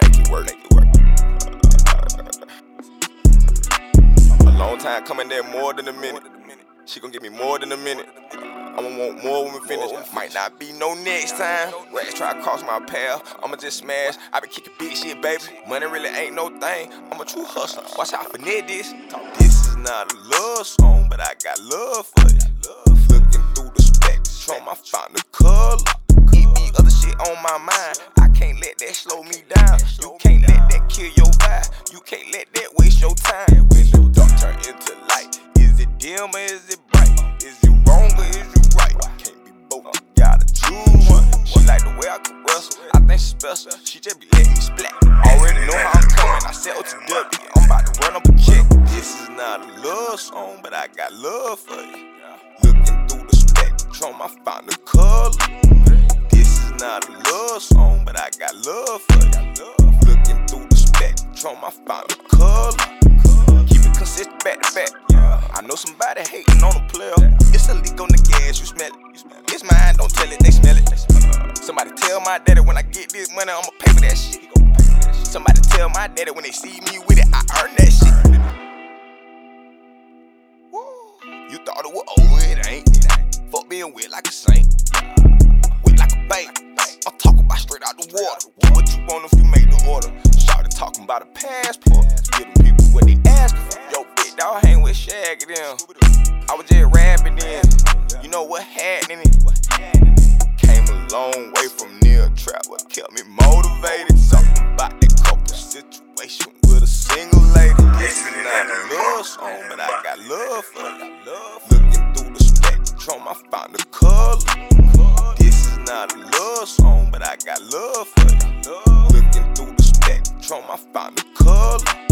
make it work. Make it work. A long time coming there, more than a minute. She gon' give me more than a minute. I'ma want more when we finish. Might not be no next time. Rats try to cross my path. I'ma just smash. I been kicking big shit, baby. Money really ain't no thing. I'm a true hustler. Watch out for this. This is not a love song, but I got love for you. Looking through the spectrum, I find the color. Keep the other shit on my mind. I let that slow me down. You can't let that kill your vibe. You can't let that waste your time. When the dark turn into light, is it dim or is it bright? Is it wrong or is it right? Can't be both. Gotta choose one. She like the way I can wrestle. I think she's special. She just be letting me splat. Already know how I'm coming. I sell to W. I'm about to run up a check. This is not a love song, but I got love for you. Looking through the spectrum, I found the color. I found color. Keep it consistent back to back. I know somebody hating on the player. It's a leak on the gas, you smell it. It's mine, don't tell it, they smell it. Somebody tell my daddy when I get this money, I'ma pay for that shit. Somebody tell my daddy when they see me with it, I earn that shit. You thought it was over, it ain't. Fuck being wet like a saint. Wet like a bank. I'm talking about straight out the water. What you want if you make the order. Talking about a passport. Them people what they asking for. Yo, big dog hang with Shaggy them. I was just rapping then. You know what happening? Came a long way from near trap. What kept me motivated? Something about that couple situation with a single lady. This is not a love song, but I got love for you. Looking through the spectrum, I found the color. This is not a love song, but I got love for you. I found the color.